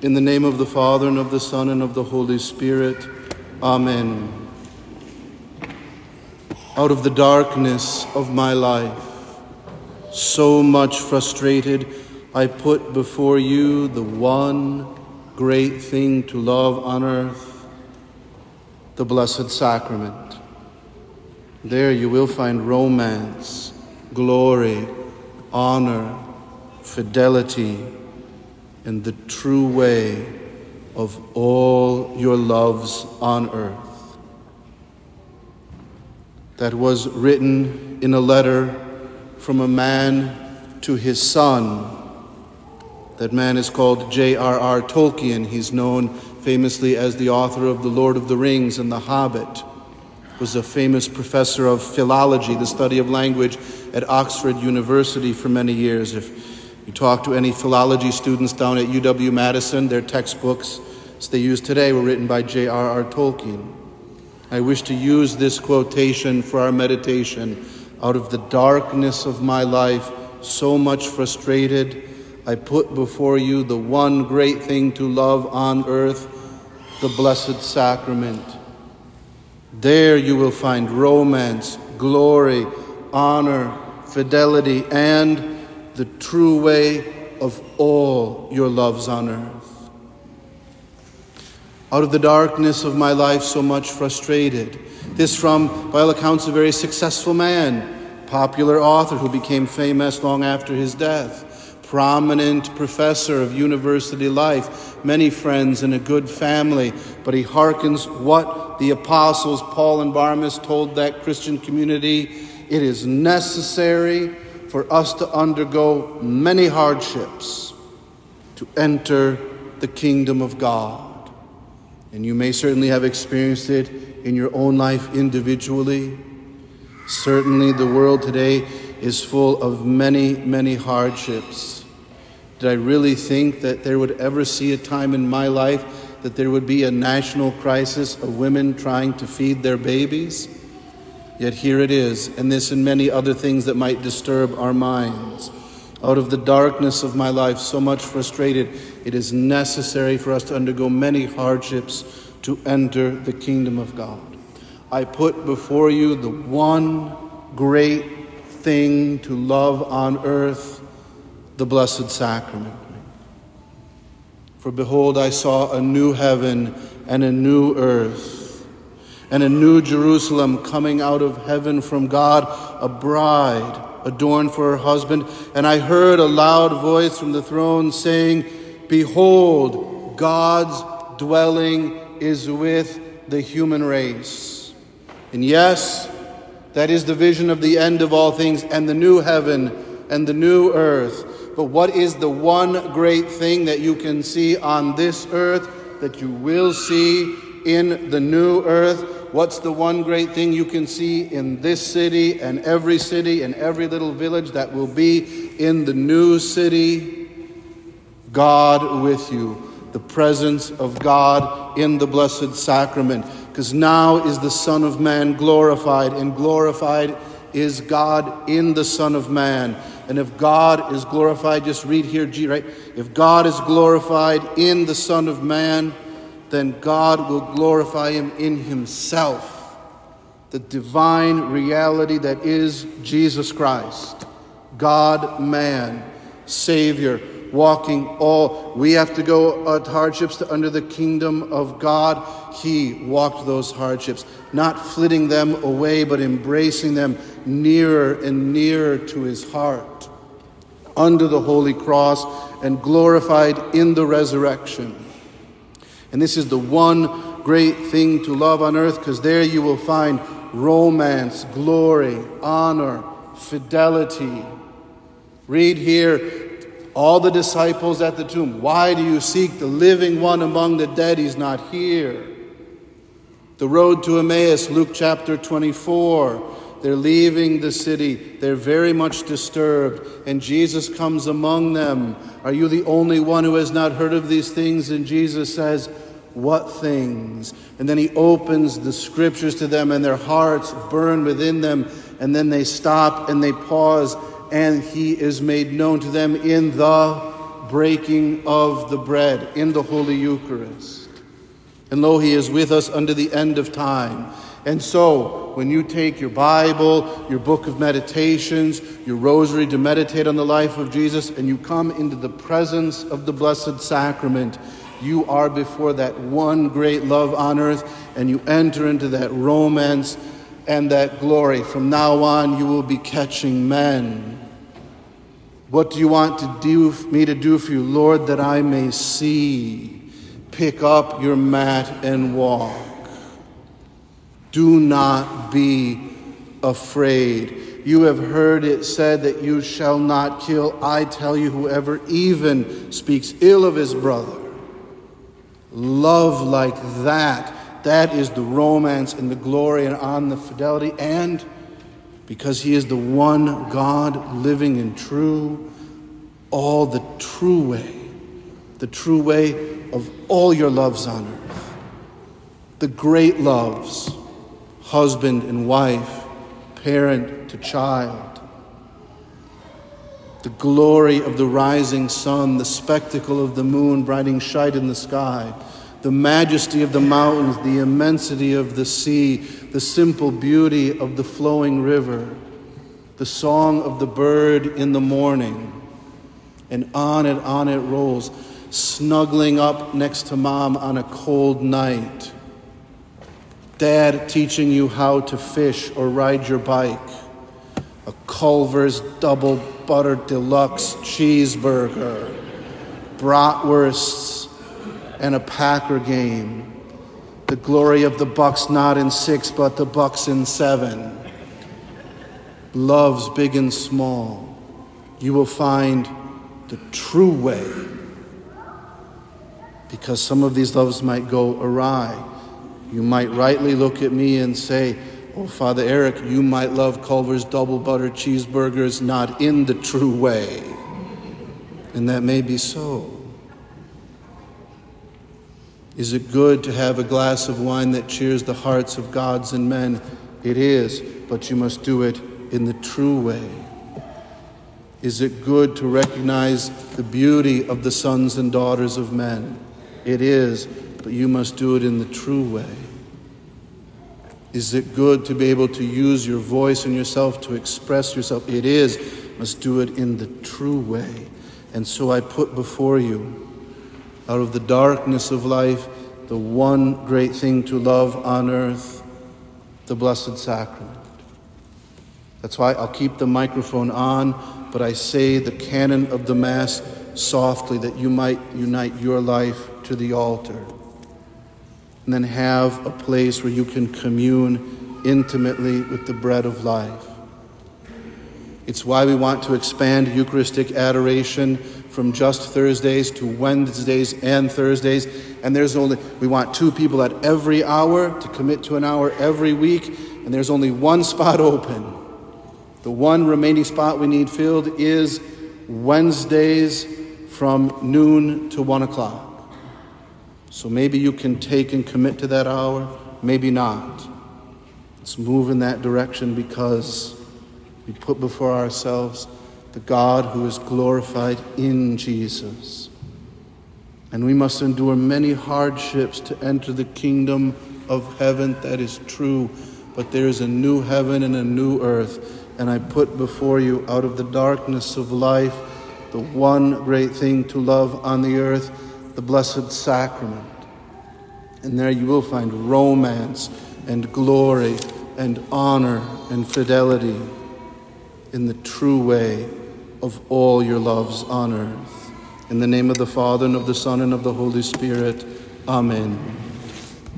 In the name of the Father, and of the Son, and of the Holy Spirit. Amen. Out of the darkness of my life, so much frustrated, I put before you the one great thing to love on earth, the Blessed Sacrament. There you will find romance, glory, honor, fidelity, and the true way of all your loves on earth. That was written in a letter from a man to his son. That man is called J.R.R. Tolkien. He's known famously as the author of The Lord of the Rings and The Hobbit. Was a famous professor of philology, the study of language, at Oxford University for many years. If you talk to any philology students down at UW Madison, their textbooks as they use today were written by J.R.R. Tolkien. I wish to use this quotation for our meditation. Out of the darkness of my life, so much frustrated, I put before you the one great thing to love on earth, the Blessed Sacrament. There you will find romance, glory, honor, fidelity, and the true way of all your loves on earth. Out of the darkness of my life, so much frustrated. This from, by all accounts, a very successful man, popular author who became famous long after his death, prominent professor of university life, many friends and a good family, but he hearkens what the apostles Paul and Barnabas told that Christian community. It is necessary for us to undergo many hardships to enter the kingdom of God. And you may certainly have experienced it in your own life individually. Certainly, the world today is full of many, many hardships. Did I really think that there would ever see a time in my life that there would be a national crisis of women trying to feed their babies? Yet here it is, and this and many other things that might disturb our minds. Out of the darkness of my life, so much frustrated, it is necessary for us to undergo many hardships to enter the kingdom of God. I put before you the one great thing to love on earth, the Blessed Sacrament. For behold, I saw a new heaven and a new earth and a new Jerusalem coming out of heaven from God, a bride adorned for her husband. And I heard a loud voice from the throne saying, Behold, God's dwelling is with the human race. And yes, that is the vision of the end of all things and the new heaven and the new earth. But what is the one great thing that you can see on this earth that you will see in the new earth? What's the one great thing you can see in this city and every city and every little village that will be in the new city? God with you. The presence of God in the Blessed Sacrament. Because now is the Son of Man glorified, and glorified is God in the Son of Man. And if God is glorified, just read here, G, right? If God is glorified in the Son of Man, then God will glorify him in himself. The divine reality that is Jesus Christ, God man, Savior, walking all. We have to go at hardships to under the kingdom of God. He walked those hardships, not flitting them away, but embracing them nearer and nearer to his heart, under the holy cross, and glorified in the resurrection. And this is the one great thing to love on earth because there you will find romance, glory, honor, fidelity. Read here all the disciples at the tomb. Why do you seek the living one among the dead? He's not here. The road to Emmaus, Luke chapter 24. They're leaving the city. They're very much disturbed. And Jesus comes among them. Are you the only one who has not heard of these things? And Jesus says, What things? And then he opens the scriptures to them, and their hearts burn within them. And then they stop and they pause, and he is made known to them in the breaking of the bread in the Holy Eucharist. And lo, He is with us unto the end of time. And so, when you take your Bible, your book of meditations, your rosary to meditate on the life of Jesus, and you come into the presence of the Blessed Sacrament, you are before that one great love on earth, and you enter into that romance and that glory. From now on, you will be catching men. What do you want to do, me to do for you, Lord, that I may see? Pick up your mat and walk. Do not be afraid. You have heard it said that you shall not kill. I tell you, whoever even speaks ill of his brother, love like that, that is the romance and the glory and on the fidelity. And because he is the one God living and true, all the true way, the true way of all your loves on earth, the great loves husband and wife, parent to child. The glory of the rising sun, the spectacle of the moon brighting shine in the sky, the majesty of the mountains, the immensity of the sea, the simple beauty of the flowing river, the song of the bird in the morning. And on and on it rolls, snuggling up next to mom on a cold night Dad teaching you how to fish or ride your bike. A Culver's double butter deluxe cheeseburger. Bratwursts and a Packer game. The glory of the Bucks not in six, but the Bucks in seven. Loves big and small. You will find the true way. Because some of these loves might go awry. You might rightly look at me and say, Oh, Father Eric, you might love Culver's double butter cheeseburgers not in the true way. And that may be so. Is it good to have a glass of wine that cheers the hearts of gods and men? It is, but you must do it in the true way. Is it good to recognize the beauty of the sons and daughters of men? It is, but you must do it in the true way. Is it good to be able to use your voice and yourself to express yourself? It is. Must do it in the true way. And so I put before you, out of the darkness of life, the one great thing to love on earth, the Blessed Sacrament. That's why I'll keep the microphone on, but I say the canon of the Mass softly that you might unite your life to the altar and then have a place where you can commune intimately with the bread of life. It's why we want to expand Eucharistic adoration from just Thursdays to Wednesdays and Thursdays. And there's only, we want two people at every hour to commit to an hour every week, and there's only one spot open. The one remaining spot we need filled is Wednesdays from noon to one o'clock. So maybe you can take and commit to that hour, maybe not. Let's move in that direction because we put before ourselves the God who is glorified in Jesus. And we must endure many hardships to enter the kingdom of heaven. That is true. But there is a new heaven and a new earth. And I put before you, out of the darkness of life, the one great thing to love on the earth the Blessed Sacrament. And there you will find romance and glory and honor and fidelity in the true way of all your loves on earth. In the name of the Father, and of the Son, and of the Holy Spirit, Amen.